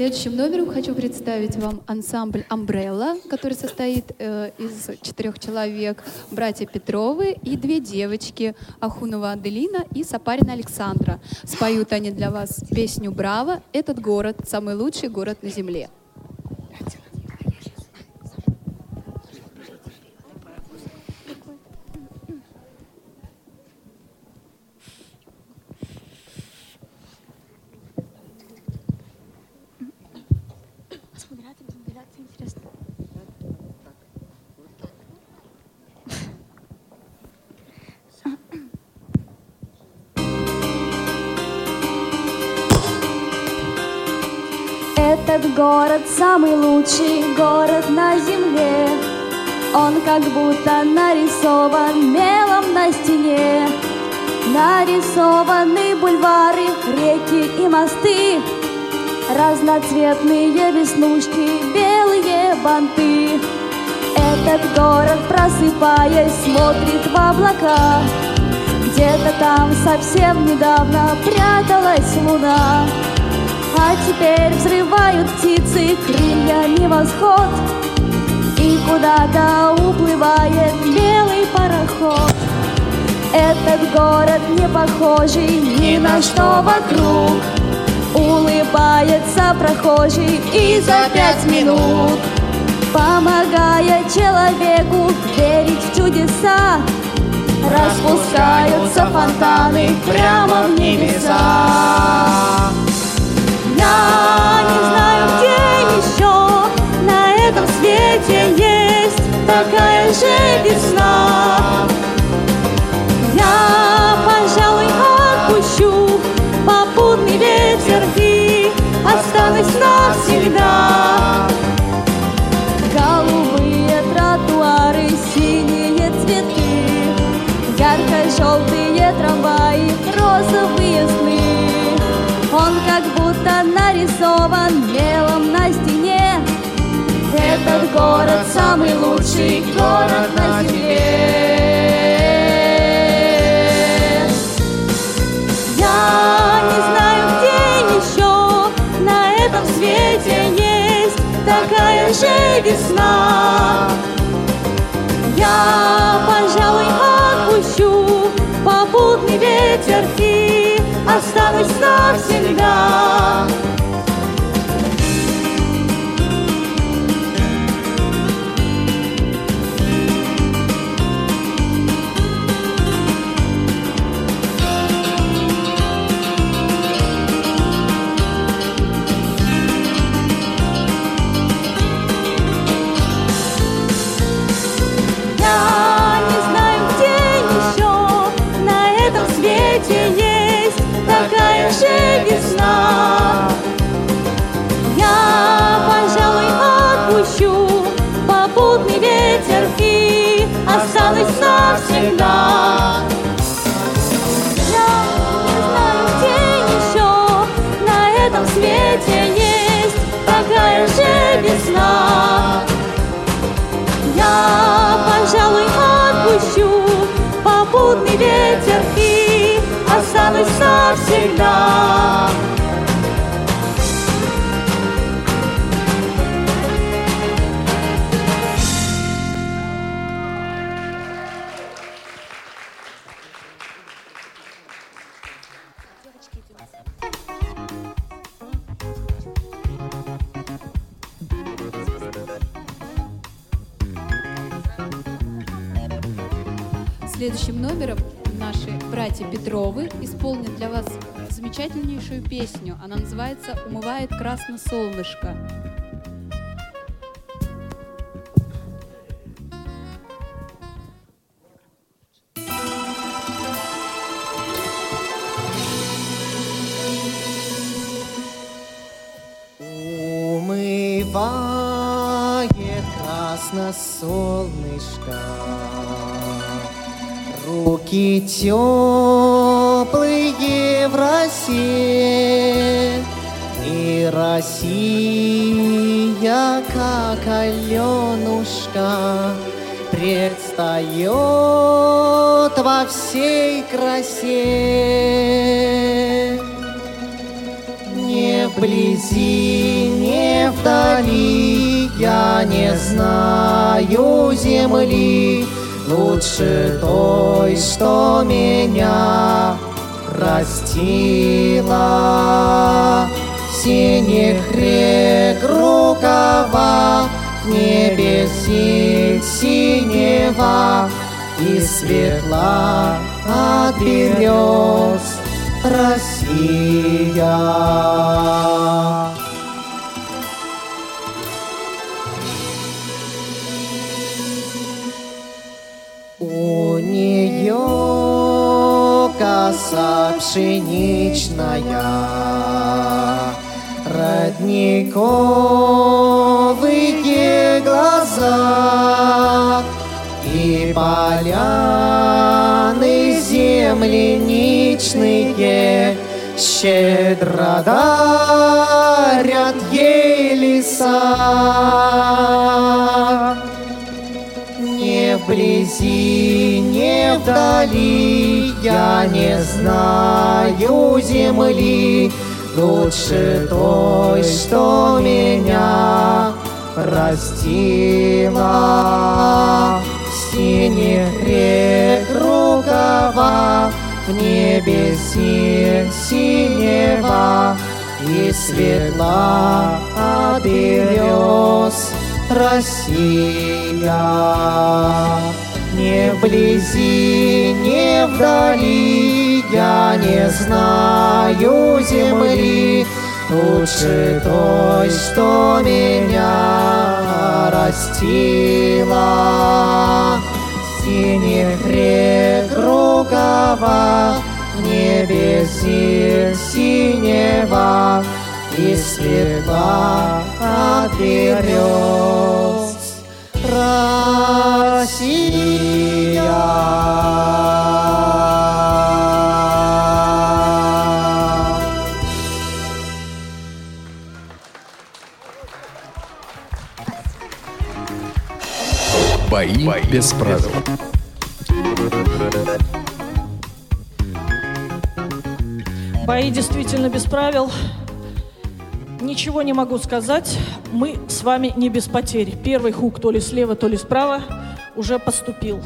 Следующим номером хочу представить вам ансамбль «Амбрелла», который состоит э, из четырех человек. Братья Петровы и две девочки, Ахунова Аделина и Сапарина Александра. Споют они для вас песню «Браво! Этот город – самый лучший город на земле». Город самый лучший город на земле. Он как будто нарисован мелом на стене. Нарисованы бульвары, реки и мосты. Разноцветные веснушки, белые банты. Этот город, просыпаясь, смотрит в облака. Где-то там совсем недавно пряталась луна а теперь взрывают птицы крыльями восход. И куда-то уплывает белый пароход. Этот город не похожий ни на что вокруг. Улыбается прохожий и за пять минут. Помогая человеку верить в чудеса. Распускаются фонтаны прямо в небеса же весна. Я, пожалуй, отпущу попутный ветер и останусь навсегда. Голубые тротуары, синие цветы, ярко-желтые трамваи, розовые сны. Он как будто нарисован мелом на стене Этот город самый лучший город на земле Я не знаю, где еще на этом свете есть такая же весна Я, пожалуй, отпущу попутный ветер и останусь навсегда. Навсегда. Свете есть такая же весна. Я, пожалуй, отпущу попутный ветер и останусь навсегда. Братья Петровы исполнят для вас замечательнейшую песню. Она называется «Умывает красно солнышко». Умывает красно солнышко, Руки теплые в росе, И Россия, как Аленушка, Предстает во всей красе. Не вблизи, вдали, я не знаю земли лучше той, что меня растила. Синих рек рукава, в небе синь и светла от берез Россия. Коса пшеничная, Родниковые глаза И поляны земляничные Щедро дарят ей леса. Не вблизи, не вдали, я не знаю земли, Лучше той, что меня растила. Синих рек рукава, в небе синь синева, И светла от берез Россия. Не вблизи, не вдали, я не знаю земли, Лучше той, что меня растила. Синих рек рукава, в небе синева, И светла от берез Россия. Бои, без правил. Бои действительно без правил. Ничего не могу сказать. Мы с вами не без потерь. Первый хук то ли слева, то ли справа уже поступил.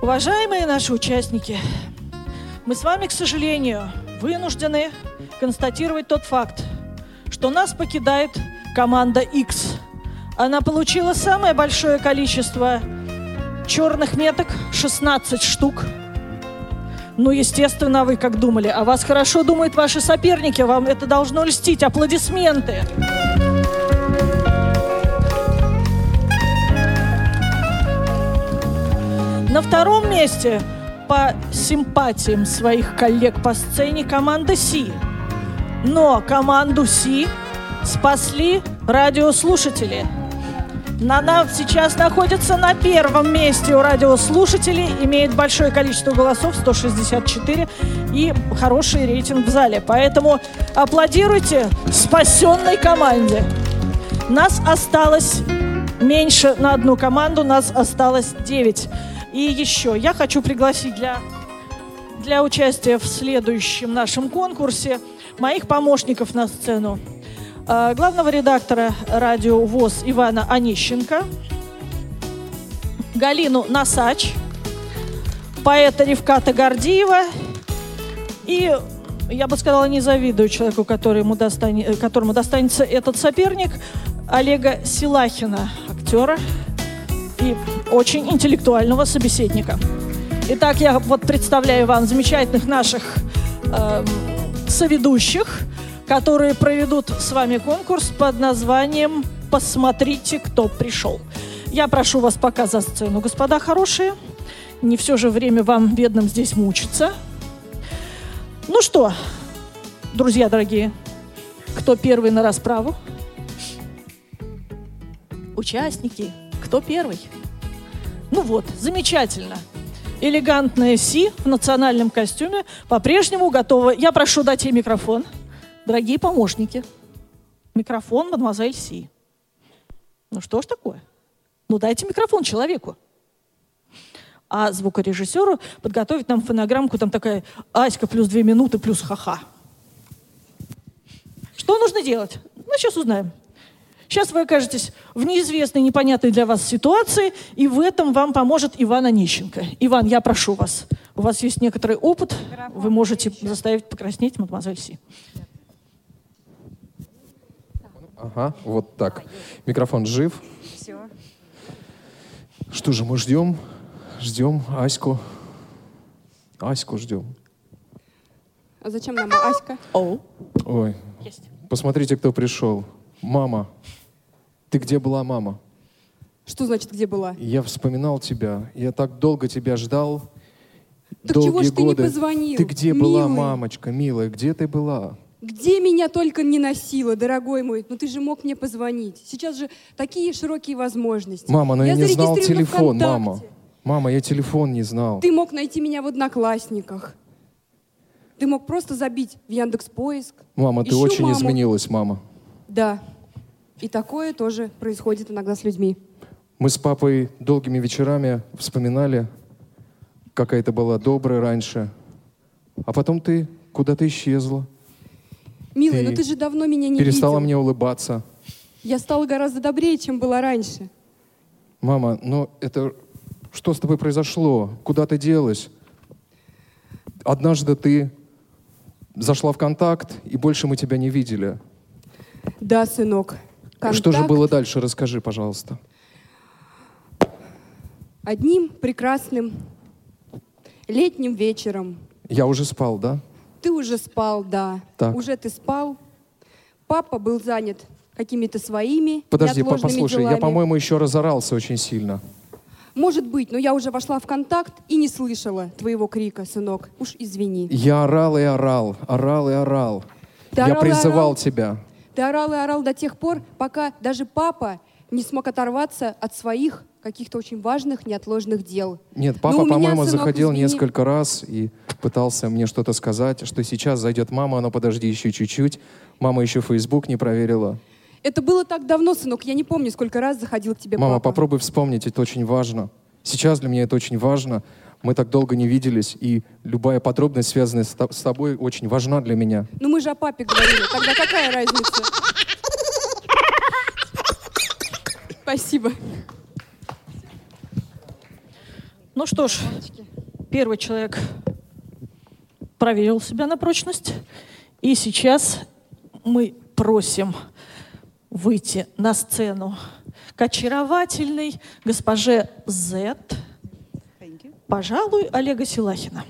Уважаемые наши участники, мы с вами, к сожалению, вынуждены констатировать тот факт, что нас покидает команда X. Она получила самое большое количество черных меток, 16 штук. Ну, естественно, а вы как думали. О вас хорошо думают ваши соперники. Вам это должно льстить. Аплодисменты. На втором месте по симпатиям своих коллег по сцене команда Си. Но команду Си спасли радиослушатели. Она сейчас находится на первом месте у радиослушателей, имеет большое количество голосов, 164, и хороший рейтинг в зале. Поэтому аплодируйте спасенной команде. Нас осталось меньше на одну команду, нас осталось 9. И еще я хочу пригласить для, для участия в следующем нашем конкурсе моих помощников на сцену. Э, главного редактора радио ВОЗ Ивана Онищенко, Галину Насач, поэта Ревката Гордиева и, я бы сказала, не завидую человеку, который ему достане- э, которому достанется этот соперник, Олега Силахина, актера и очень интеллектуального собеседника. Итак, я вот представляю вам замечательных наших эм, соведущих, которые проведут с вами конкурс под названием «Посмотрите, кто пришел». Я прошу вас пока за сцену, господа хорошие. Не все же время вам, бедным, здесь мучиться. Ну что, друзья дорогие, кто первый на расправу? Участники, кто первый? Ну вот, замечательно. Элегантная Си в национальном костюме по-прежнему готова. Я прошу дать ей микрофон. Дорогие помощники, микрофон, мадемуазель Си. Ну что ж такое? Ну дайте микрофон человеку. А звукорежиссеру подготовить нам фонограммку, там такая Аська плюс две минуты плюс ха-ха. Что нужно делать? Ну, сейчас узнаем. Сейчас вы окажетесь в неизвестной, непонятной для вас ситуации, и в этом вам поможет Иван Онищенко. Иван, я прошу вас. У вас есть некоторый опыт, вы можете заставить покраснеть мадемуазель Си. Ага, вот так. Микрофон жив. Что же, мы ждем, ждем Аську. Аську ждем. А зачем нам Аська? О, Ой, есть. посмотрите, кто пришел. Мама. Ты где была, мама? Что значит, где была? Я вспоминал тебя. Я так долго тебя ждал. Так Долгие чего ж ты не позвонил, Ты где была, милый? мамочка, милая? Где ты была? Где меня только не носила, дорогой мой? Ну ты же мог мне позвонить. Сейчас же такие широкие возможности. Мама, но я, не знал телефон, ВКонтакте. мама. Мама, я телефон не знал. Ты мог найти меня в Одноклассниках. Ты мог просто забить в Яндекс Поиск. Мама, ты очень маму. изменилась, мама. Да. И такое тоже происходит иногда с людьми. Мы с папой долгими вечерами вспоминали, какая ты была добрая раньше. А потом ты куда-то исчезла. Милый, Ты но ты же давно меня не Перестала видел. мне улыбаться. Я стала гораздо добрее, чем была раньше. Мама, ну это... Что с тобой произошло? Куда ты делась? Однажды ты зашла в контакт, и больше мы тебя не видели. Да, сынок. Что же Контакт было дальше? Расскажи, пожалуйста. Одним прекрасным летним вечером Я уже спал, да? Ты уже спал, да. Так. Уже ты спал. Папа был занят какими-то своими Подожди, по- неотложными послушай, делами. я, по-моему, еще разорался очень сильно. Может быть, но я уже вошла в контакт и не слышала твоего крика, сынок. Уж извини. Я орал и орал, орал и орал. Ты я орал призывал орал? тебя. Ты орал и орал до тех пор, пока даже папа не смог оторваться от своих каких-то очень важных, неотложных дел. Нет, Ну, папа, по-моему, заходил извини. несколько раз и пытался мне что-то сказать, что сейчас зайдет мама, но подожди еще чуть-чуть. Мама еще Facebook не проверила. Это было так давно, сынок, я не помню, сколько раз заходил к тебе Мама, папа. попробуй вспомнить, это очень важно. Сейчас для меня это очень важно. Мы так долго не виделись, и любая подробность, связанная с с тобой, очень важна для меня. Ну мы же о папе говорили, тогда какая разница? Спасибо. Ну что ж, первый человек проверил себя на прочность. И сейчас мы просим выйти на сцену к очаровательной госпоже Z, пожалуй, Олега Силахина.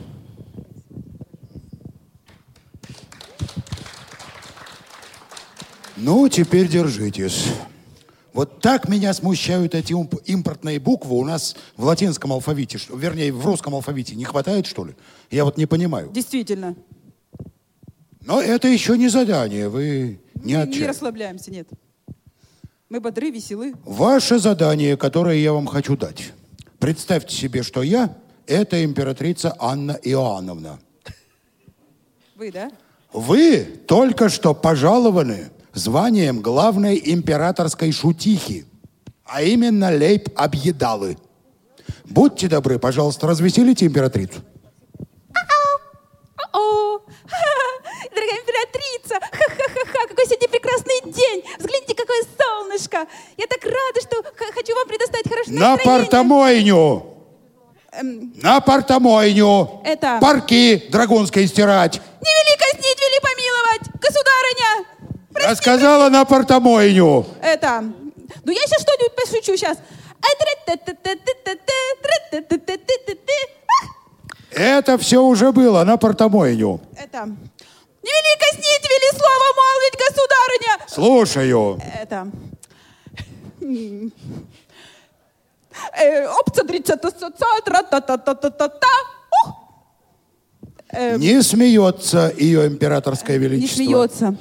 Ну, теперь держитесь. Вот так меня смущают эти импортные буквы у нас в латинском алфавите, вернее, в русском алфавите. Не хватает, что ли? Я вот не понимаю. Действительно. Но это еще не задание, вы не Мы не расслабляемся, нет. Мы бодры, веселы. Ваше задание, которое я вам хочу дать. Представьте себе, что я – это императрица Анна Иоанновна. Вы, да? Вы только что пожалованы званием главной императорской шутихи, а именно лейб-объедалы. Будьте добры, пожалуйста, развеселите императрицу. О, дорогая императрица, ха-ха-ха-ха, какой сегодня прекрасный день. Взгляните, какое солнышко. Я так рада, что хочу вам предоставить хорошее На настроение. портомойню! На портомойню! Это- Парки драгунской стирать! Не вели казнить, вели помиловать, государыня. Я сказала на портомойню! Это... Ну, я сейчас что-нибудь пошучу сейчас. Это все уже было на портомойню. Это... Не вели казнить, вели слово молвить, государыня. Слушаю. Это... М. Э, Опция 30 тра-та-та-та-та-та-та. Ух! Э, Не смеется ее императорское Не величество. смеется.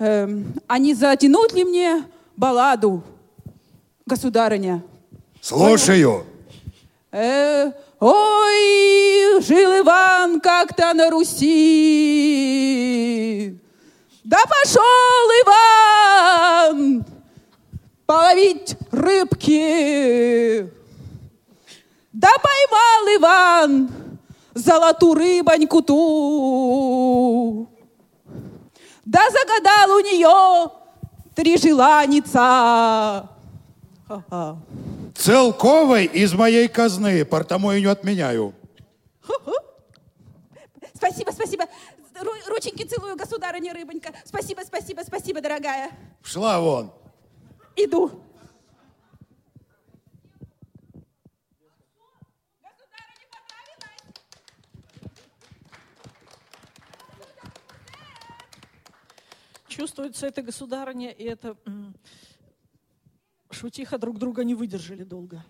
Эм, А не затянуть ли мне балладу, государыня? Слушаю. Э, ой, жил Иван как-то на Руси. Да пошел Иван половить рыбки. Да поймал Иван золотую рыбоньку ту. Да загадал у нее три желаница. Ха-ха. Целковой из моей казны, потому и не отменяю. Спасибо, спасибо. Ру- рученьки целую, государыня рыбонька. Спасибо, спасибо, спасибо, дорогая. Шла вон. Иду. Чувствуется эта государыня и эта м, шутиха друг друга не выдержали долго.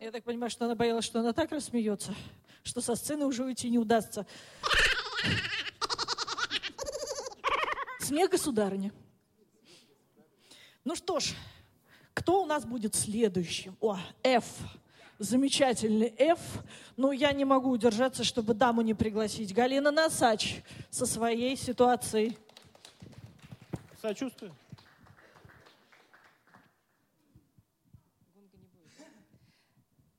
Я так понимаю, что она боялась, что она так рассмеется, что со сцены уже уйти не удастся. Смех государыни. Что ж, кто у нас будет следующим? О, F. Замечательный F. Ну, я не могу удержаться, чтобы даму не пригласить. Галина Насач со своей ситуацией. Сочувствую.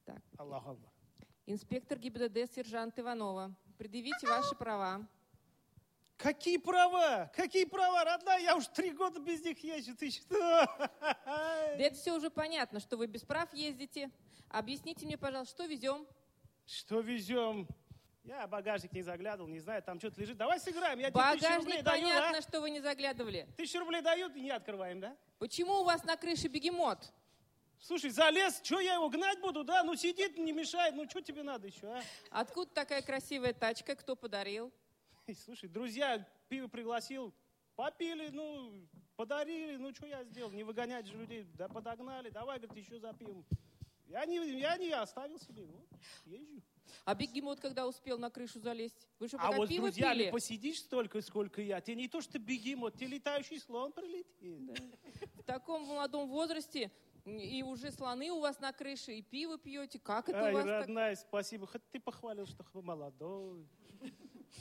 Так. Аллах Акбар. Инспектор ГИБДД, сержант Иванова. Предъявите ваши права. Какие права? Какие права, родная? Я уж три года без них езжу. Ты что? Да это все уже понятно, что вы без прав ездите. Объясните мне, пожалуйста, что везем? Что везем? Я багажник не заглядывал, не знаю, там что-то лежит. Давай сыграем, я тебе тысячу Багажник рублей даю, понятно, а? что вы не заглядывали. Тысячу рублей дают и не открываем, да? Почему у вас на крыше бегемот? Слушай, залез, что я его гнать буду, да? Ну сидит, не мешает, ну что тебе надо еще, а? Откуда такая красивая тачка? Кто подарил? Слушай, друзья, пиво пригласил, попили, ну, подарили, ну что я сделал? Не выгонять же людей, да подогнали, давай, говорит, еще за пивом. Я не, я не оставил себе, вот, езжу. А бегемот когда успел на крышу залезть? Вы что, А вот с друзьями пили? посидишь столько, сколько я, тебе не то, что бегемот, тебе летающий слон прилетит. В таком молодом возрасте и уже слоны у вас на крыше, и пиво пьете. Как это Ай, у вас так? родная, спасибо. Хоть ты похвалил, что молодой.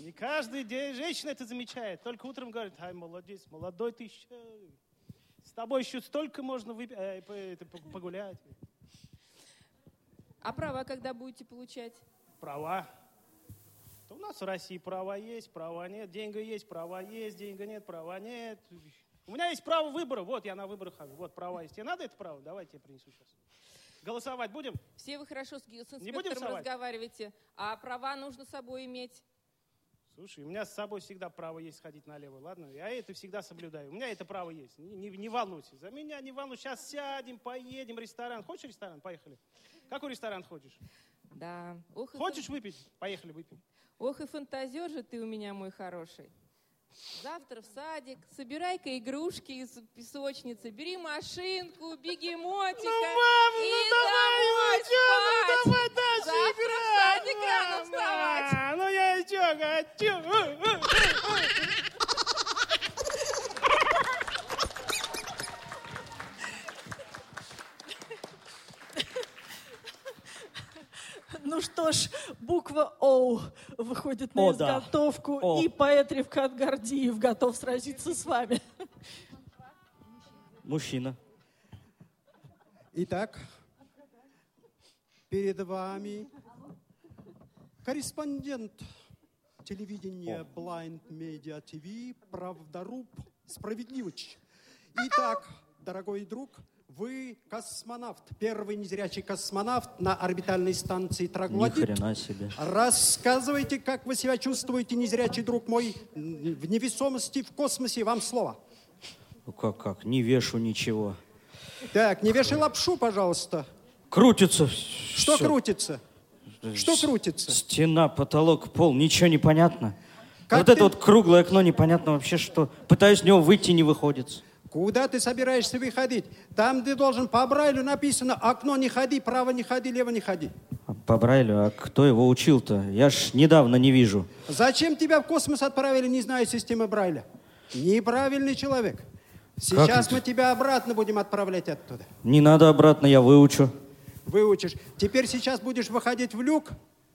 Не каждый день женщина это замечает. Только утром говорит, ай, молодец, молодой ты еще. С тобой еще столько можно выпить, э, погулять. А права когда будете получать? Права. То у нас в России права есть, права нет, деньги есть, права есть, деньги нет, права нет. У меня есть право выбора, вот я на выборах хожу, вот права есть. Тебе надо это право? Давайте я принесу сейчас. Голосовать будем? Все вы хорошо с, с инспектором разговариваете, а права нужно с собой иметь. Слушай, у меня с собой всегда право есть ходить налево, ладно? Я это всегда соблюдаю. У меня это право есть. Не, не- не волнуйся. За меня не волнуйся. Сейчас сядем, поедем в ресторан. Хочешь ресторан? Поехали. Какой ресторан хочешь? Да. Ох, Хочешь выпить? Поехали выпьем. Ох и фантазер же ты у меня, мой хороший. Завтра в садик, собирай-ка игрушки из песочницы, бери машинку, бегемотика и домой спать. ну давай Завтра в садик рано вставать. Ну хочу. Ну что ж, буква О выходит на О, да. изготовку, О. и поэт Ревкат Гордиев готов сразиться с вами. Мужчина. Итак, перед вами корреспондент телевидения Blind Media TV, правдоруб Справедливыч. Итак, дорогой друг, вы космонавт, первый незрячий космонавт на орбитальной станции Ни Троглодит. хрена себе. Рассказывайте, как вы себя чувствуете, незрячий друг мой, в невесомости в космосе. Вам слово. Ну как, как? Не вешу ничего. Так, не вешай лапшу, пожалуйста. Крутится. Что всё. крутится? Что крутится? Стена, потолок, пол, ничего не понятно. Как вот ты- это вот круглое окно непонятно вообще что. Пытаюсь с него выйти, не выходит. Куда ты собираешься выходить? Там ты должен по Брайлю написано «Окно не ходи, право не ходи, лево не ходи». По Брайлю, а кто его учил-то? Я ж недавно не вижу. Зачем тебя в космос отправили, не зная системы Брайля? Неправильный человек. Сейчас мы тебя обратно будем отправлять оттуда. Не надо обратно, я выучу. Выучишь. Теперь сейчас будешь выходить в люк.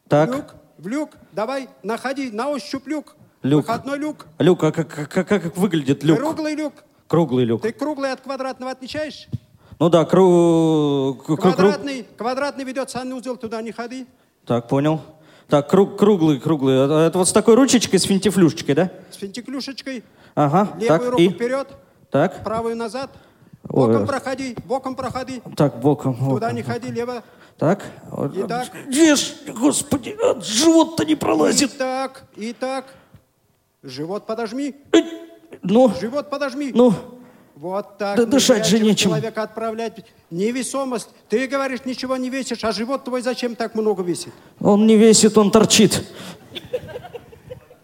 Так. В люк, в люк. Давай, находи на ощупь люк. Люк. Выходной люк. Люк, а как, как, как, как выглядит люк? Круглый люк. Круглый люк. Ты круглый от квадратного отличаешь? Ну да, кру... кру- кру- Квадратный, квадратный ведет санузел, туда не ходи. Так, понял. Так, круг, круглый, круглый. Это, это вот с такой ручечкой, с финтифлюшечкой, да? С финтиклюшечкой. Ага, Левую так, руку и... вперед. Так? Правую назад. Боком проходи, боком проходи. Так, боком. Туда боком. не ходи, лево. Так? И так. Ешь, господи, живот-то не пролазит. И так, и так. Живот подожми. Ну? Живот подожми. Ну? Вот так. Да дышать же нечем. человека отправлять. Невесомость. Ты говоришь, ничего не весишь, а живот твой зачем так много весит? Он не весит, он торчит.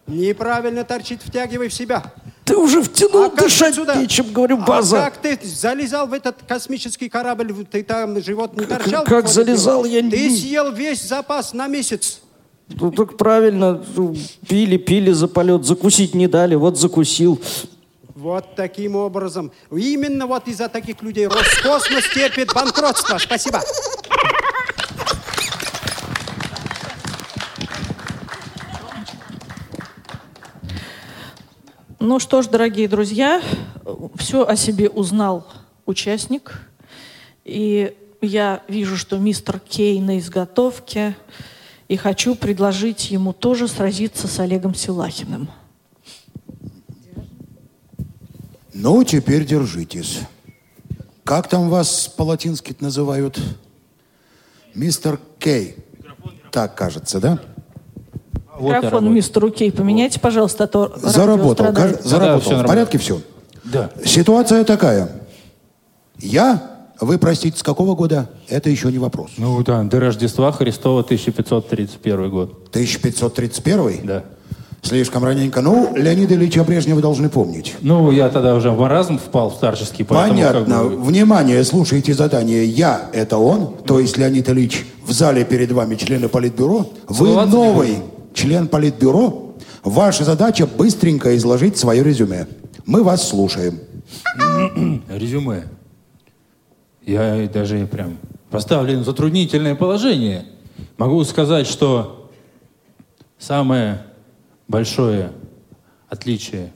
Неправильно торчит, втягивай в себя. Ты уже втянул, А как дышать сюда? нечем, говорю, А база. как ты залезал в этот космический корабль, ты там живот не торчал? как в залезал, я не- Ты съел весь запас на месяц. Ну так правильно, ну, пили, пили за полет, закусить не дали, вот закусил. Вот таким образом. Именно вот из-за таких людей Роскосмос терпит банкротство. Спасибо. Ну что ж, дорогие друзья, все о себе узнал участник. И я вижу, что мистер Кей на изготовке. И хочу предложить ему тоже сразиться с Олегом Силахиным. Ну, теперь держитесь. Как там вас по-латински называют? Мистер Кей. Так кажется, да? Микрофон мистеру Кей поменяйте, пожалуйста, а то Заработал. страдает. Каж- Заработал. В порядке все? Да. Ситуация такая. Я, вы простите, с какого года? Это еще не вопрос. Ну да, до Рождества Христова 1531 год. 1531? Да. Слишком раненько. Ну, Леонида Ильича Брежнева вы должны помнить. Ну, я тогда уже в маразм впал в старческий, поэтому Понятно. как бы- Внимание, слушайте задание. Я – это он, то есть Леонид Ильич. В зале перед вами члены Политбюро. Вы Целоваться новый член Политбюро. Ваша задача – быстренько изложить свое резюме. Мы вас слушаем. Резюме. Я даже прям поставлен в затруднительное положение. Могу сказать, что самое большое отличие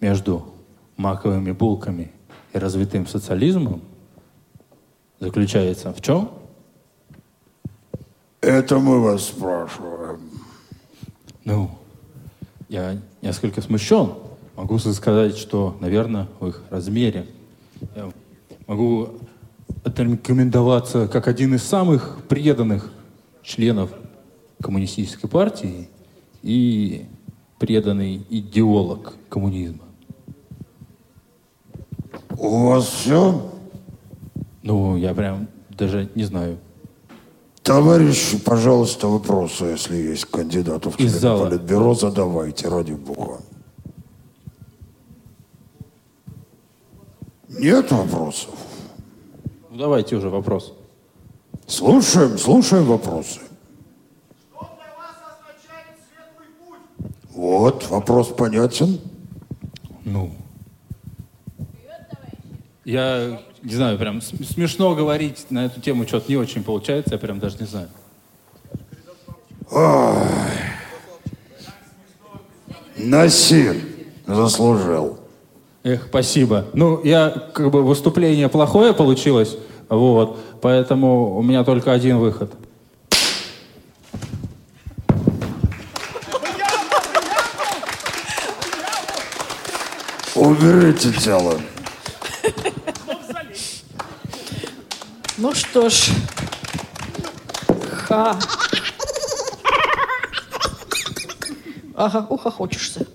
между маковыми булками и развитым социализмом заключается в чем? Это мы вас спрашиваем. Ну, я несколько смущен. Могу сказать, что, наверное, в их размере. Я могу отрекомендоваться как один из самых преданных членов коммунистической партии и преданный идеолог коммунизма. У вас все? Ну, я прям даже не знаю. Товарищи, пожалуйста, вопросы, если есть к кандидату в члены. Политбюро, задавайте, ради бога. Нет вопросов? Ну, давайте уже вопрос. Слушаем, слушаем вопросы. Вот, вопрос понятен. Ну. Я не знаю, прям смешно говорить на эту тему, что-то не очень получается, я прям даже не знаю. Ой. Насир заслужил. Эх, спасибо. Ну, я, как бы, выступление плохое получилось, вот, поэтому у меня только один выход. Уберите тело. Ну что ж. Ха. Ага, ухохочешься.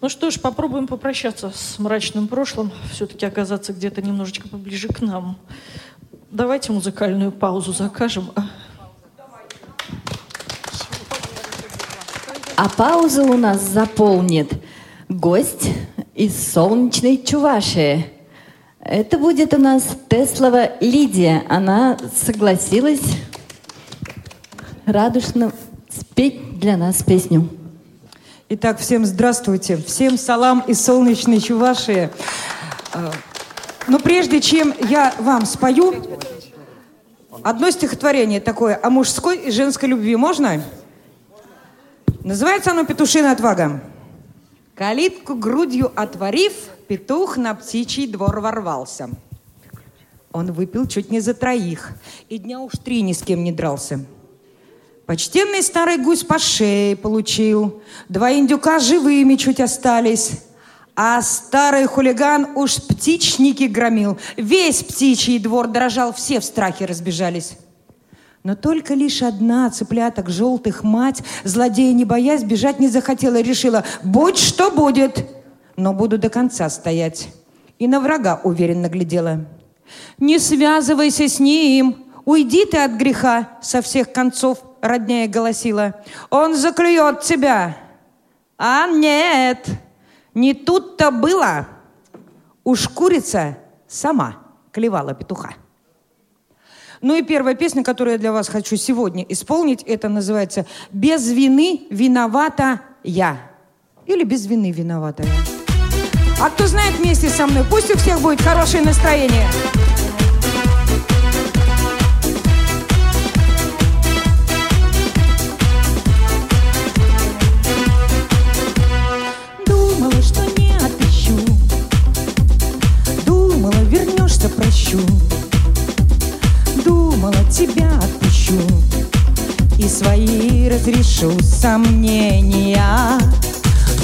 Ну что ж, попробуем попрощаться с мрачным прошлым, все-таки оказаться где-то немножечко поближе к нам. Давайте музыкальную паузу закажем. а? А паузу у нас заполнит гость из солнечной Чувашии. Это будет у нас Теслова Лидия. Она согласилась радушно спеть для нас песню. Итак, всем здравствуйте. Всем салам из солнечной Чувашии. Э, Но прежде чем я вам спою, одно стихотворение такое о мужской и женской любви. Можно? Называется оно «Петушиная отвага». Калитку грудью отворив, петух на птичий двор ворвался. Он выпил чуть не за троих, и дня уж три ни с кем не дрался. Почтенный старый гусь по шее получил, два индюка живыми чуть остались, А старый хулиган уж птичники громил. Весь птичий двор дрожал, все в страхе разбежались. Но только лишь одна цыпляток желтых мать, злодея не боясь, бежать не захотела решила, будь что будет, но буду до конца стоять. И на врага уверенно глядела. Не связывайся с ним, уйди ты от греха, со всех концов родня и голосила. Он заклюет тебя. А нет, не тут-то было. Уж курица сама клевала петуха. Ну и первая песня, которую я для вас хочу сегодня исполнить, это называется «Без вины виновата я». Или «Без вины виновата я». А кто знает вместе со мной, пусть у всех будет хорошее настроение. Думала, что не отыщу Думала, вернешься, прощу отпущу И свои разрешу сомнения.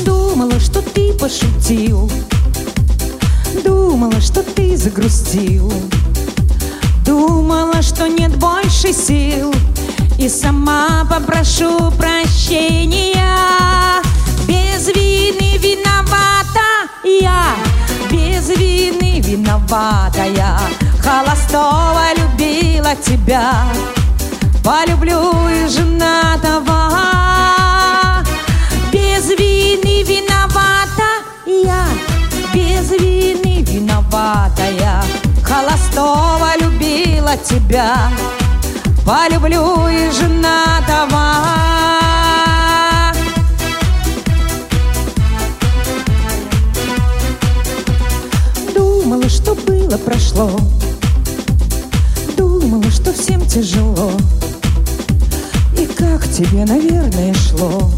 Думала, что ты пошутил. Думала, что ты загрустил. Думала, что нет больше сил. И сама попрошу прощения. Без вины виновата я. Без вины виновата я. Холостого любила тебя Полюблю и женатого. Без вины виновата я. Без вины виновата я. Холостого любила тебя. Полюблю и женатого. Думала, что было, прошло. Думала, что всем тяжело как тебе, наверное, шло.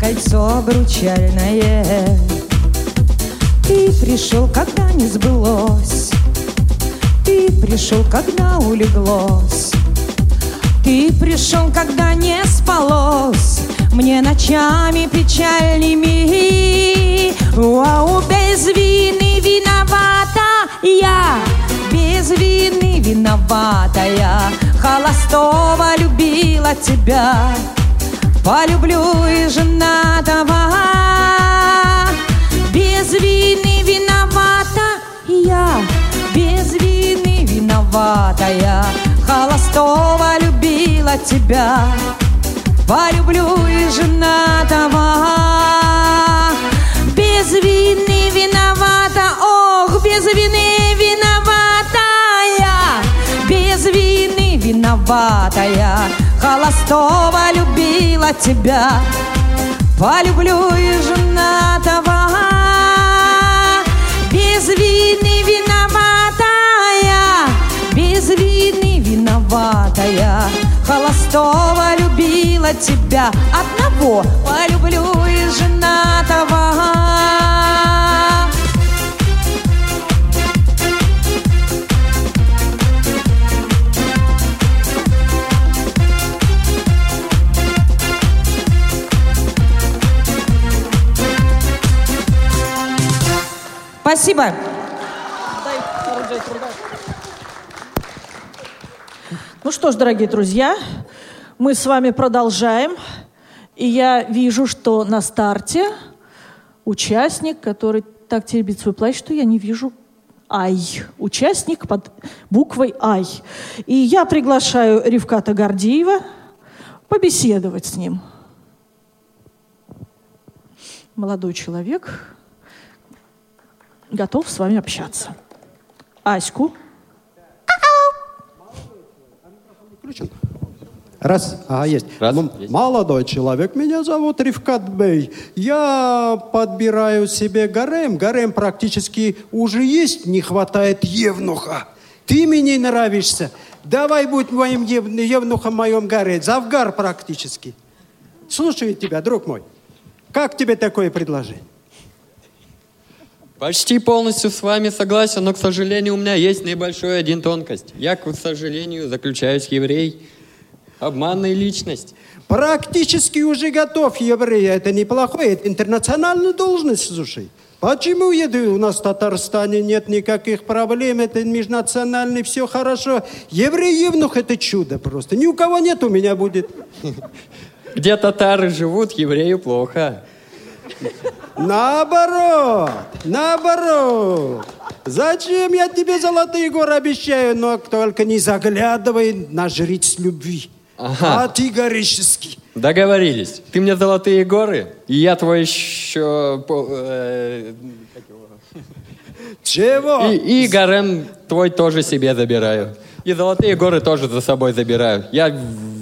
Кольцо обручальное. Ты пришел, когда не сбылось. Ты пришел, когда улеглось. Ты пришел, когда не спалось. Мне ночами печальными Вау, без вины виновата я. Без вины виновата я Холостого любила тебя. Полюблю и женатого. Без вины виновата я. Без вины виновата я. Холостого любила тебя. Полюблю и женатого. Без вины виновата. Ох, без вины виновата виновата я Холостого любила тебя. Полюблю и женатого. Без вины виновата я Без вины виновата я Холостого любила тебя. Одного полюблю и женатого Спасибо. Ну что ж, дорогие друзья, мы с вами продолжаем. И я вижу, что на старте участник, который так теребит свой плащ, что я не вижу Ай. Участник под буквой Ай. И я приглашаю Ревката Гордеева побеседовать с ним. Молодой человек готов с вами общаться. Аську. Раз, ага, есть. М- Молодой человек, меня зовут Ривкат Бей. Я подбираю себе гарем. Гарем практически уже есть, не хватает евнуха. Ты мне нравишься. Давай будь моим ев- евнухом в моем гаре. Завгар практически. Слушаю тебя, друг мой. Как тебе такое предложение? Почти полностью с вами согласен, но, к сожалению, у меня есть небольшой один тонкость. Я, к сожалению, заключаюсь еврей. Обманная личность. Практически уже готов еврей. Это неплохое, это интернациональная должность, слушай. Почему еды у нас в Татарстане нет никаких проблем, это межнациональный, все хорошо. Еврей-евнух это чудо просто. Ни у кого нет, у меня будет. Где татары живут, еврею плохо. Наоборот, наоборот. Зачем я тебе золотые горы обещаю, но только не заглядывай на жриц любви. Ага. Категорически. Договорились. Ты мне золотые горы, и я твой еще... э? Чего? И, и гарем твой тоже себе забираю. И золотые горы тоже за собой забираю. Я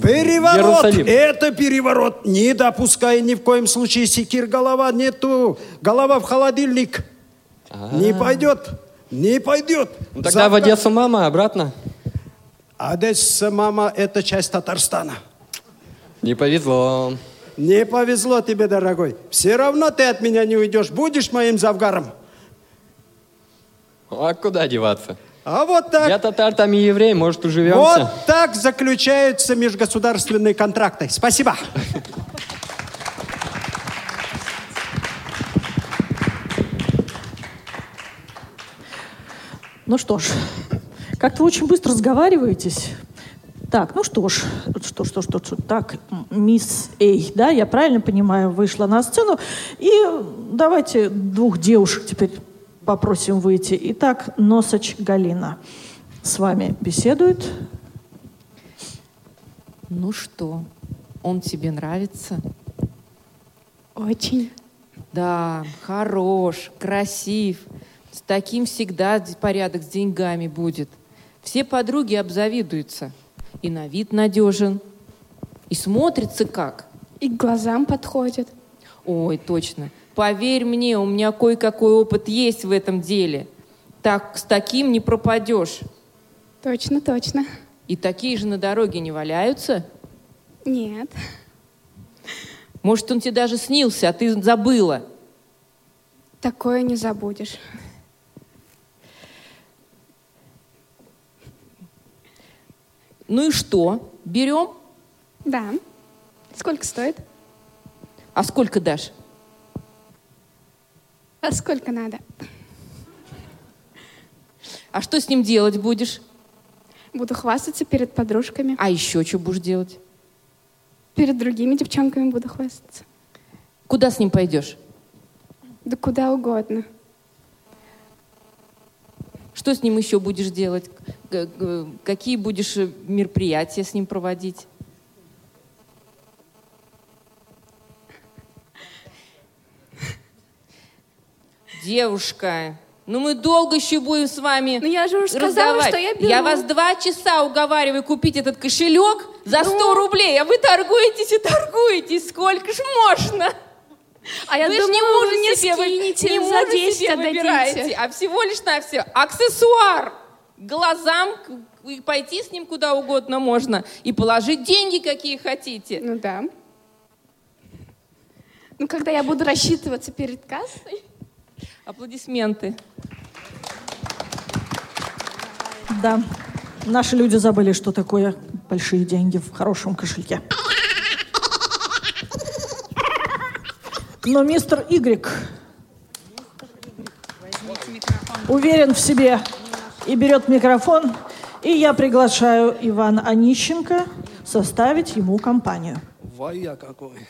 Переворот! Иерусалим. Это переворот. Не допускай ни в коем случае секир голова нету. Голова в холодильник. Не пойдет. Не пойдет. Ну, тогда в Одессу мама, обратно. Одесса, мама, это часть Татарстана. Не повезло. Не повезло тебе, дорогой. Все равно ты от меня не уйдешь. Будешь моим завгаром. А куда деваться? А вот так. Я татар, там и еврей, может, уживемся. Вот так заключаются межгосударственные контракты. Спасибо. Ну что ж, как-то вы очень быстро разговариваетесь. Так, ну что ж, что, что, что, что, так, мисс Эй, да, я правильно понимаю, вышла на сцену. И давайте двух девушек теперь попросим выйти. Итак, Носач Галина с вами беседует. Ну что, он тебе нравится? Очень. Да, хорош, красив. С таким всегда порядок с деньгами будет. Все подруги обзавидуются. И на вид надежен. И смотрится как. И к глазам подходит. Ой, точно. Поверь мне, у меня кое-какой опыт есть в этом деле. Так, с таким не пропадешь. Точно, точно. И такие же на дороге не валяются? Нет. Может, он тебе даже снился, а ты забыла. Такое не забудешь. Ну и что? Берем? Да. Сколько стоит? А сколько дашь? А сколько надо? А что с ним делать будешь? Буду хвастаться перед подружками. А еще что будешь делать? Перед другими девчонками буду хвастаться. Куда с ним пойдешь? Да куда угодно. Что с ним еще будешь делать? Какие будешь мероприятия с ним проводить? Девушка, ну мы долго еще будем с вами Ну я же уже сказала, разговаривать. что я беру. Я вас два часа уговариваю купить этот кошелек за 100 Ну? рублей, а вы торгуетесь и торгуетесь. Сколько ж можно? А я вы ж думала, не вы можете мне себе, вы- скинете, не за можете 10 себе отдадите. выбираете, а всего лишь на все аксессуар. Глазам к- и пойти с ним куда угодно можно и положить деньги, какие хотите. Ну да. Ну, когда я буду рассчитываться перед кассой. Аплодисменты. Да, наши люди забыли, что такое большие деньги в хорошем кошельке. Но мистер Игрек уверен в себе и берет микрофон, и я приглашаю Ивана Онищенко составить ему компанию. Вая какой.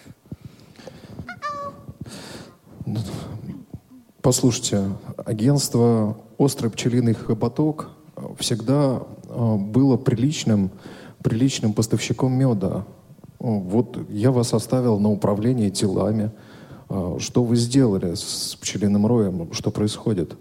Послушайте, агентство «Острый пчелиный хоботок» всегда э, было приличным, приличным поставщиком меда. Вот я вас оставил на управление делами. Э, Что вы сделали с пчелиным роем? Что происходит?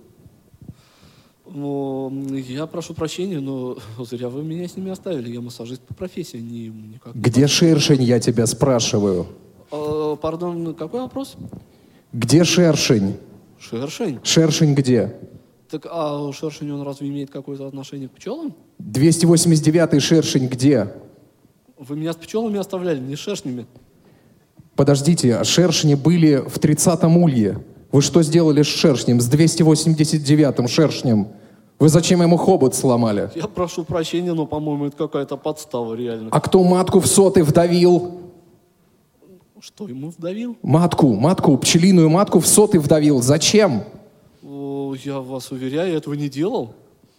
Ну, я прошу прощения, но зря вы меня с ними оставили. Я массажист по профессии, не никак. Где шершень, я тебя спрашиваю? Э, пардон, какой вопрос? Где шершень? Шершень. Шершень где? Так, а шершень, он разве имеет какое-то отношение к пчелам? 289-й шершень где? Вы меня с пчелами оставляли, не с шершнями. Подождите, а шершни были в 30-м улье. Вы что сделали с шершнем, с 289-м шершнем? Вы зачем ему хобот сломали? Я прошу прощения, но, по-моему, это какая-то подстава реально. А кто матку в соты вдавил? Что ему вдавил? Матку, матку, пчелиную матку в соты вдавил. Зачем? О, я вас уверяю, я этого не делал.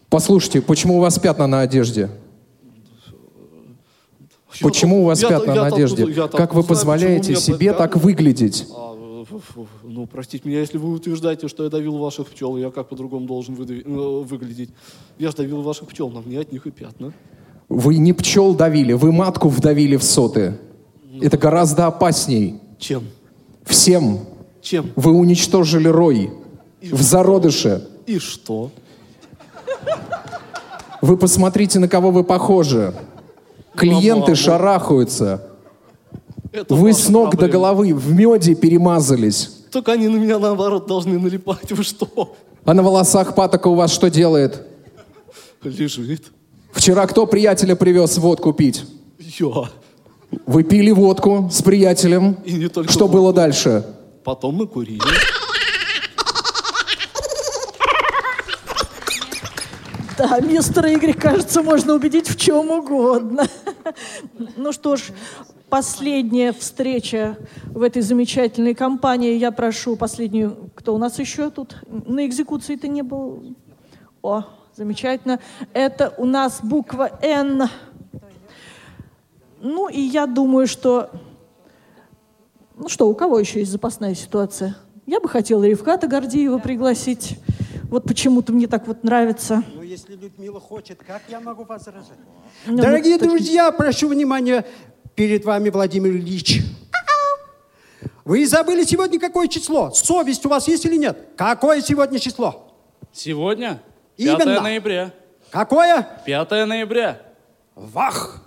Послушайте, почему у вас пятна на одежде? Почему у вас я- пятна я-то на одежде? откуда- я-то Как вы знаю, позволяете себе пятна? так выглядеть? А, ну, простите меня, если вы утверждаете, что я давил ваших пчел, я как по-другому должен выдави- э, выглядеть? Я же давил ваших пчел, на мне от них и пятна. Вы не пчел давили, вы матку вдавили в соты. Это гораздо опасней. Чем? Всем. Чем? Вы уничтожили рой в зародыше. И что? Вы посмотрите, на кого вы похожи. Клиенты шарахаются. Это Вы с ног до проблема. головы в меде перемазались. Только они на меня, наоборот, должны налипать. Вы что? А на волосах патока у вас что делает? Лежит. Вчера кто приятеля привез водку пить? Я. Вы пили водку с приятелем. И не только Что водку. было дальше? Потом мы курили. Да, мистер Игорь, кажется, можно убедить в чем угодно. Ну что ж, последняя встреча в этой замечательной компании. Я прошу последнюю... Кто у нас еще тут? На экзекуции-то не был? О, замечательно. Это у нас буква «Н». Ну и я думаю, что... Ну что, у кого еще есть запасная ситуация? Я бы хотела Ревката Гордеева пригласить. Вот почему-то мне так вот нравится. Ну, если Людмила хочет, как я могу возражать? Ну, Дорогие так- друзья, прошу внимания, перед вами Владимир Ильич. Вы забыли сегодня какое число? Совесть у вас есть или нет? Какое сегодня число? Сегодня? 5 Именно. ноября. Какое? 5 ноября. Вах!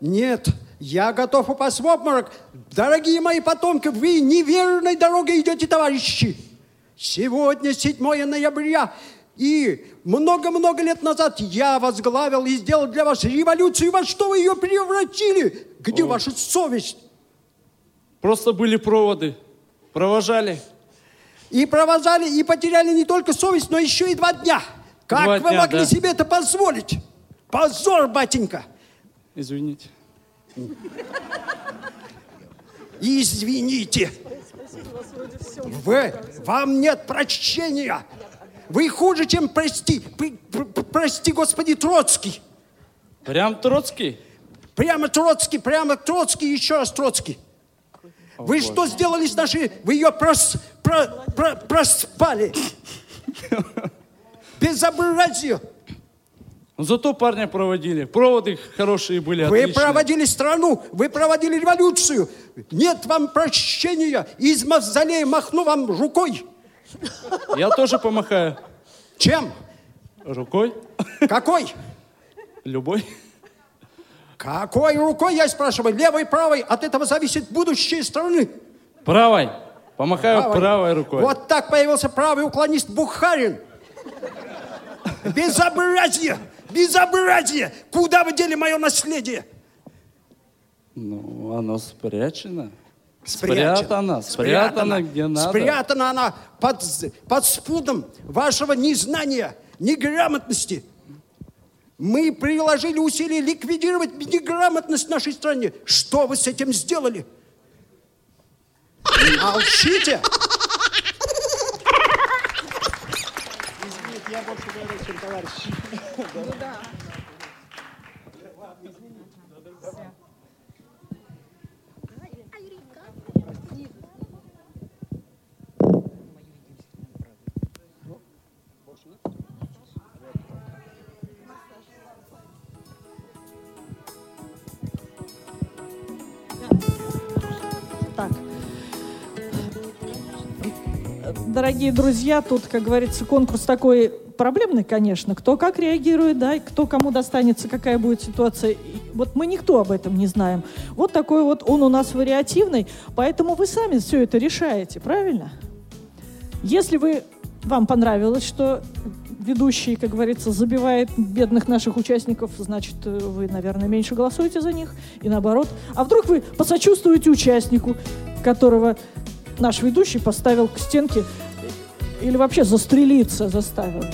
Нет, я готов упасть в обморок. Дорогие мои потомки, вы неверной дорогой идете, товарищи. Сегодня 7 ноября, и много-много лет назад я возглавил и сделал для вас революцию. Во что вы ее превратили? Где ваша совесть? Просто были проводы. Провожали. И провожали, и потеряли не только совесть, но еще и два дня. Как Два вы дня, могли да. себе это позволить? Позор, батенька. Извините. Извините. Вы, вам нет прощения. Вы хуже, чем прости, пр- пр- прости, Господи, Троцкий. Прям Троцкий? Прямо Троцкий, прямо Троцкий, еще раз Троцкий. Вы что сделали с нашей... Вы ее прос, про- про- проспали. Безобразие. Ну, Зато парня проводили. Проводы хорошие были, Вы отличные. проводили страну, вы проводили революцию. Нет вам прощения. Из мавзолея махну вам рукой. Я тоже помахаю. Чем? Рукой? Какой? Любой. Какой рукой, я спрашиваю? Левой, правой? От этого зависит будущее страны. Правой. Помахаю Правой. правой рукой. Вот так появился правый уклонист Бухарин. Безобразие! Безобразие! Куда вы дели мое наследие? Ну, оно спрячено. Спрячено. Спрятано. Спрятано, где надо. Спрятано она под, под спудом вашего незнания, неграмотности. Мы приложили усилия ликвидировать неграмотность в нашей стране. Что вы с этим сделали? Молчите! Извините, я больше говорю, чем товарищ. Так. Дорогие друзья, тут, как говорится, конкурс такой проблемный, конечно. Кто как реагирует, да, кто кому достанется, какая будет ситуация. И Вот мы никто об этом не знаем. Вот такой вот он у нас вариативный, поэтому вы сами все это решаете, правильно? Если вы, вам понравилось, что ведущий, как говорится, забивает бедных наших участников, значит, э, вы, наверное, меньше голосуете за них, и наоборот. А вдруг вы посочувствуете участнику, которого наш ведущий поставил к стенке или вообще застрелиться заставил?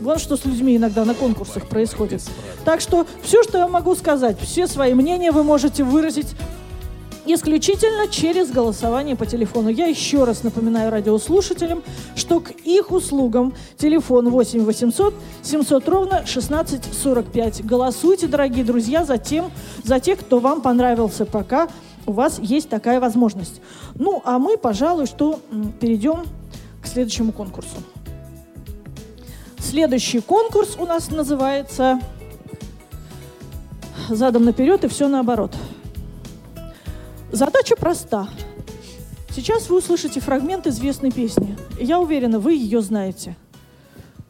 Вон что с людьми иногда на конкурсах происходит. Так что все, что я могу сказать, все свои мнения вы можете выразить исключительно через голосование по телефону. Я еще раз напоминаю радиослушателям, что к их услугам телефон 8 800 700 ровно 1645. Голосуйте, дорогие друзья, за, тем, за тех, кто вам понравился, пока у вас есть такая возможность. Ну, а мы, пожалуй, что перейдем к следующему конкурсу. Следующий конкурс у нас называется «Задом наперед и все наоборот». Задача проста. Сейчас вы услышите фрагмент известной песни. Я уверена, вы ее знаете.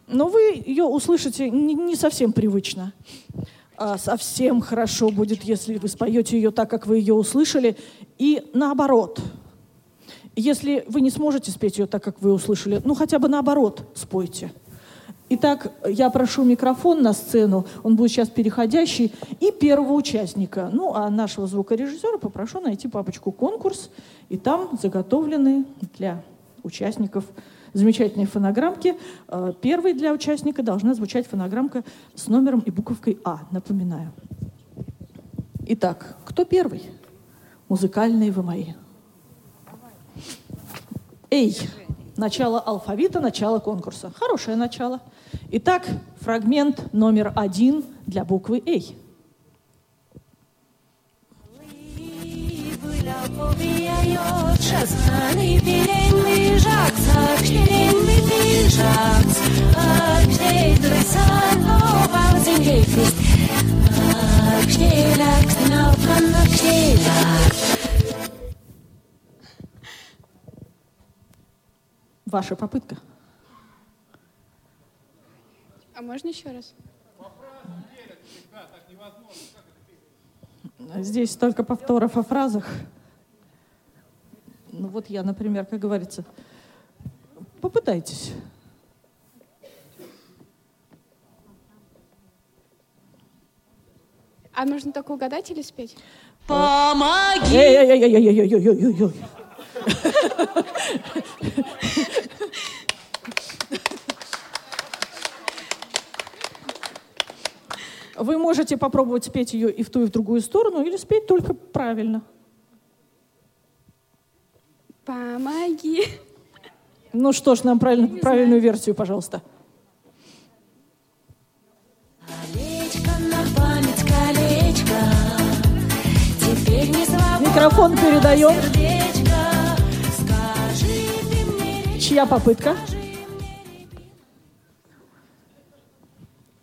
Но вы ее услышите не, не совсем привычно. А совсем хорошо будет, если вы споете ее так, как вы ее услышали, и наоборот. Если вы не сможете спеть ее так, как вы услышали, ну хотя бы наоборот спойте. Итак, я прошу микрофон на сцену, он будет сейчас переходящий, и первого участника. Ну, а нашего звукорежиссера попрошу найти папочку «Конкурс», и там заготовлены для участников замечательные фонограммки. Э, Первой для участника должна звучать фонограммка с номером и буковкой «А», напоминаю. Итак, кто первый? Музыкальные вы мои. Эй! Начало алфавита, начало конкурса. Хорошее начало. Итак, фрагмент номер один для буквы «Эй». Ваша попытка. А можно еще раз? Здесь столько повторов о фразах. Ну вот я, например, как говорится, попытайтесь. А нужно только угадать или спеть? Помоги! Эй-эй-эй-эй-эй-эй-эй-эй. Вы можете попробовать спеть ее и в ту, и в другую сторону, или спеть только правильно. Помоги. Ну что ж, нам правильно, правильную версию, пожалуйста. Колечко на память, колечко. Теперь не свободно Микрофон передаем. Скажи Чья попытка?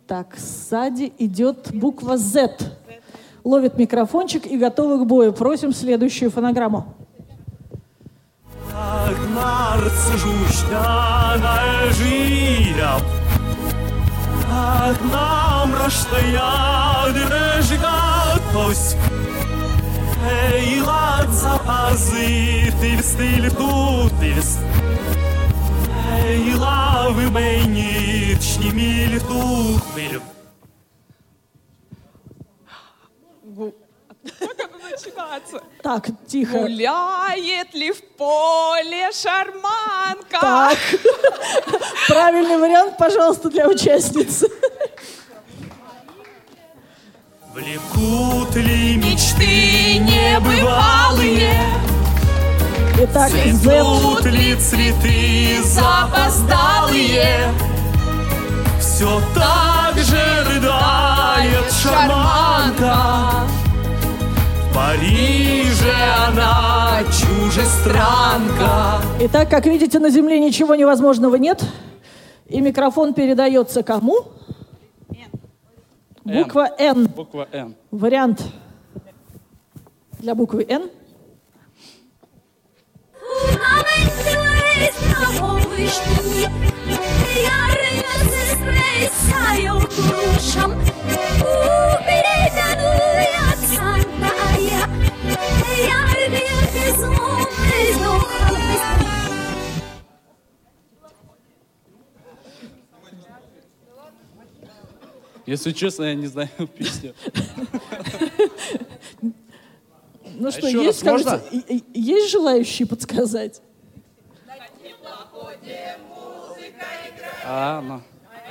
Так, сзади идет буква Z. Ловит микрофончик и готовы к бою. Просим следующую фонограмму. Žyria. Agnam raštaja drėžgatos. Eilat zapazirtis Eilavi mainirčni miltuhvil. Как это начинается? Так, тихо. Гуляет ли в поле шарманка? Так. Правильный вариант, пожалуйста, для участницы. Влекут ли мечты небывалые? Итак, Цветут Z. ли цветы запоздалые? Все так же рыдает шарманка. В Париже она чужестранка. Итак, как видите, на Земле ничего невозможного нет. И микрофон передается кому? Буква Н. Буква Н. Вариант для буквы Н. Если честно, я не знаю песню. Ну А что, еще есть, раз и- есть желающие подсказать? А, ну.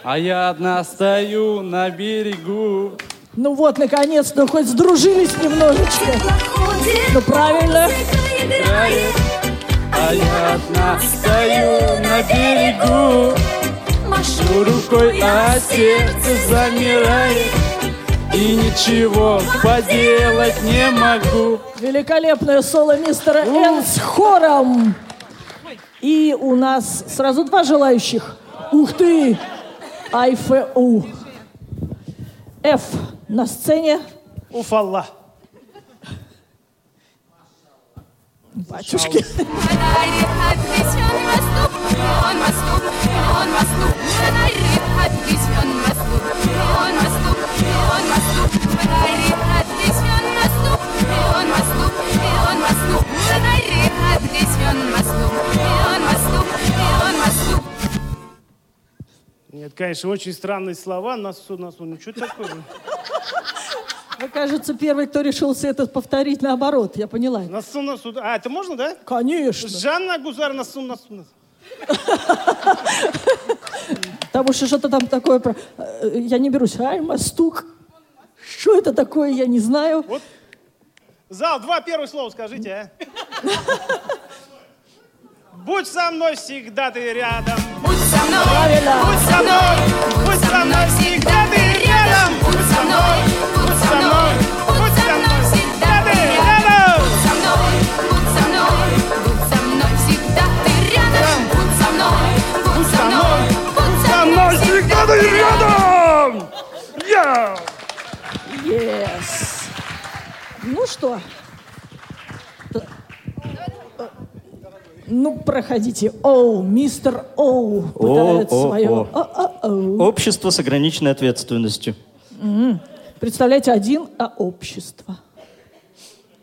А я одна стою на берегу. Ну вот, наконец-то, хоть сдружились немножечко. Ну правильно. Играет, а я одна стою на берегу. Машу рукой, а сердце замирает. И ничего поделать не могу. Великолепное соло мистера Н с хором. И у нас сразу два желающих. Ух ты! АйФУ. Ф на сцене. Уфалла. Батюшки. Нет, конечно, очень странные слова. Насу, насу. Ну что такое? Вы, кажется, первый, кто решился это повторить наоборот. Я поняла. Насу, насу. А, это можно, да? Конечно. Жанна Гузар, насу, насу. насу. Потому что что-то там такое... про- э, Я не берусь. Ай, мастук. Что это такое, я не знаю. Зал, два первых слова скажите, а. Будь со мной всегда ты рядом. Будь со мной, будь со мной, будь со мной всегда ты рядом. Будь со мной, будь со мной, всегда ты рядом. Yeah! Yes. Ну что? Ну, проходите. Оу, мистер Оу пытает о, свое. о. О-о-оу. Общество с ограниченной ответственностью. М. Представляете, один, а общество.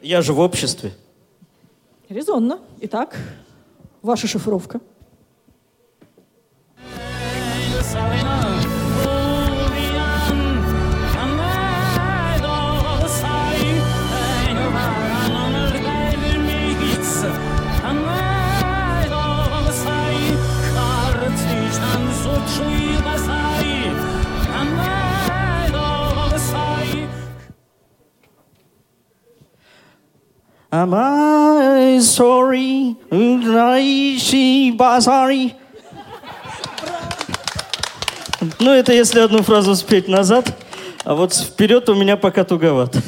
Я же в обществе. Резонно. Итак, ваша шифровка. Am I sorry? Райши базари. Ну, это если одну фразу спеть назад, а вот вперед у меня пока туговато.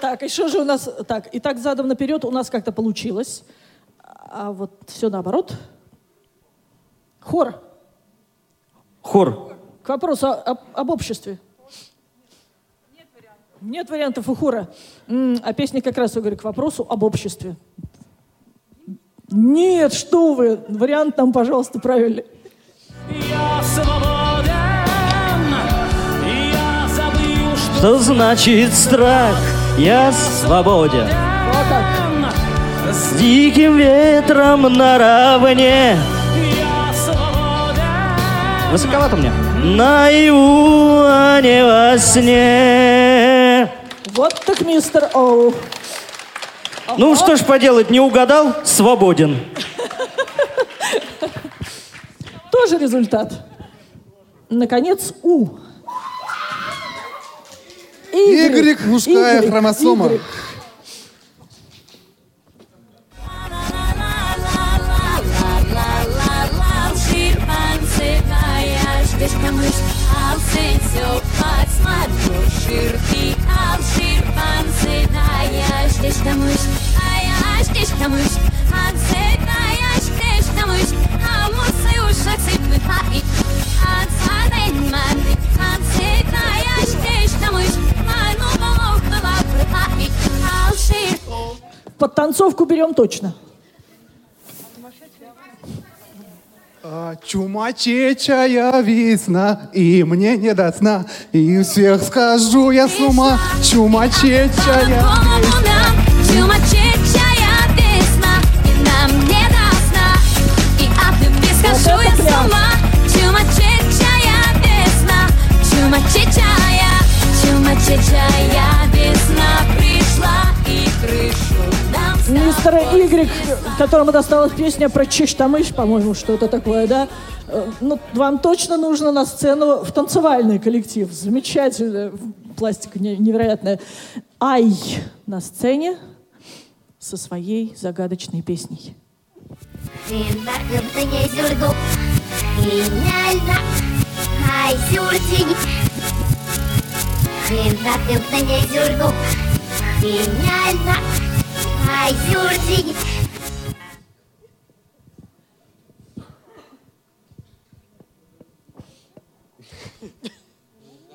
Так, и что же у нас... Так, и так задом наперед у нас как-то получилось. А вот все наоборот. Хор. Хор. К вопросу о- об, об обществе. Нет вариантов у хора. А песня как раз, я говорю, к вопросу об обществе. Нет, что вы. Вариант нам, пожалуйста, правильный. Я свободен, я забыл, что Что значит страх? Я свободен. Вот так. С диким ветром наравне. я свободен. Высоковато мне. Наяву, а не во сне. Вот так, мистер Оу. Ну что ж поделать, не угадал? Свободен. Тоже результат. Наконец, У. Y, мужская Y, хромосома. Y. Ayaş deştamış Ayaş deştamış Hanset ayaş deştamış Amusa yuşak sipni hai Hansa denmen Hanset ayaş deştamış Manu молокла hai Al şir Подтанцовку берем точно. А, Чумачечая весна, и мне не до сна, и всех скажу я с ума. Чумачечая Комунам Чумачечая весна И нам не до сна И от любви схожу я с ума Чумачечая весна Чумачечая Чумачечая весна Пришла и крышу Y Игорь, которому досталась песня про Чештамыш, по-моему, что-то такое, да? Э, Ну, вам точно нужно на сцену в танцевальный коллектив. Замечательно. Пластика не- невероятная. Ай на сцене со своей загадочной песней. Гениально Ай, Гениально Ай,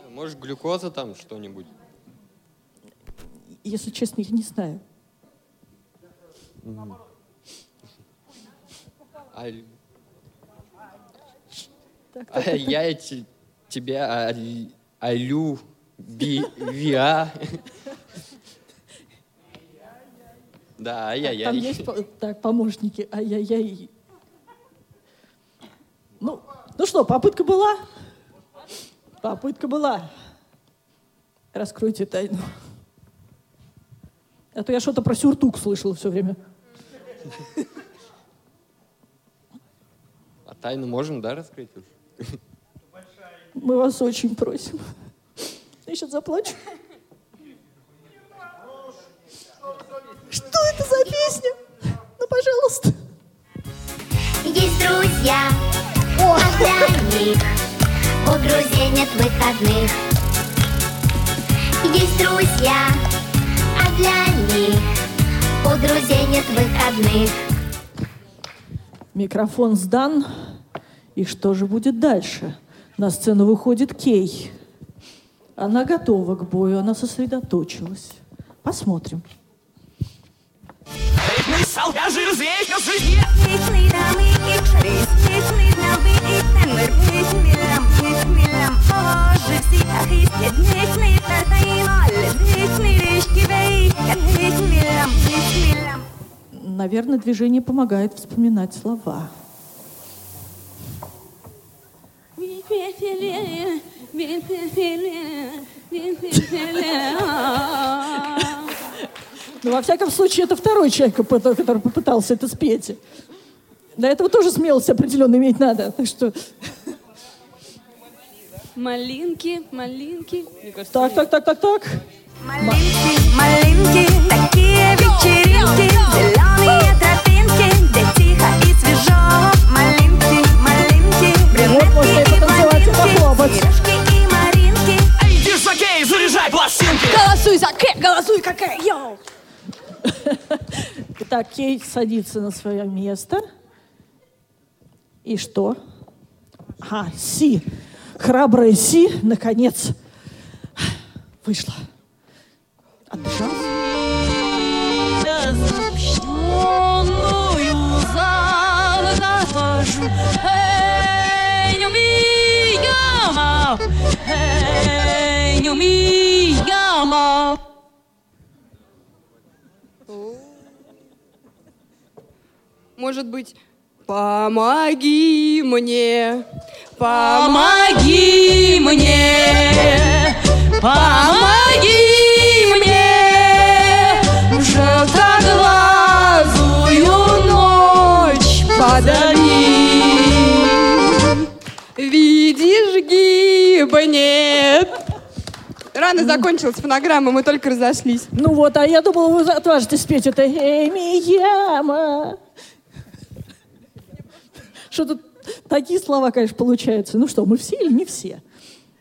Может, глюкоза там что-нибудь? Если честно, я не знаю. А так, так, так. я те- тебя алю би виа. Да, Там ай-яй-яй. есть по- так, помощники. Ай-яй-яй. Ну, ну что, попытка была? Попытка была. Раскройте тайну. А то я что-то про сюртук слышала все время. А тайну можем, да, раскрыть уж? Мы вас очень просим. Я сейчас заплачу. Что это за песня? Ну, пожалуйста. Есть друзья А для них У друзей нет выходных Есть друзья А для них У друзей нет выходных Микрофон сдан. И что же будет дальше? На сцену выходит Кей. Она готова к бою, она сосредоточилась. Посмотрим. Наверное, движение помогает вспоминать слова. Ну, во всяком случае, это второй человек, который попытался это спеть. Для этого тоже смелость определенно иметь надо. Так что... Малинки, малинки. Так, так, так, так, так. Малинки, такие вечеринки Голосуй за Кэ, голосуй как Кэ, йоу! Итак, Кейт садится на свое место. И что? А, Си. Храбрая Си, наконец, вышла. Отдышалась. Может быть, помоги мне, Помоги мне, помоги мне, желтоглазую ночь подари. Видишь, гиба нет. Рано закончилась фонограмма, мы только разошлись. Ну вот, а я думала, вы отважитесь спеть это «Эми Яма». Что тут такие слова, конечно, получаются. Ну что, мы все или не все?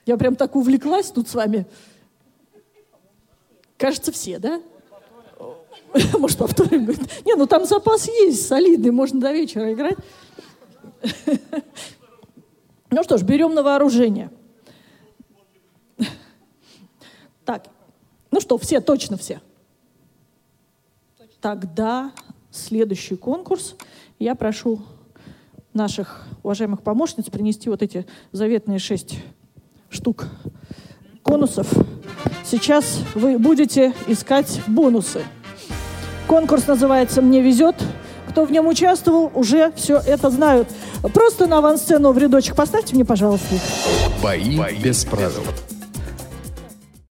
Я прям так увлеклась тут с вами. Кажется, все, да? Может, повторим? Говорит, Не, ну там запас есть солидный, можно до вечера играть. Ну что ж, берем на вооружение. Так, ну что, все, точно все. Тогда следующий конкурс. Я прошу наших уважаемых помощниц принести вот эти заветные шесть штук конусов. Сейчас вы будете искать бонусы. Конкурс называется «Мне везет». Кто в нем участвовал, уже все это знают. Просто на авансцену в рядочек поставьте мне, пожалуйста. их. Бои без правил.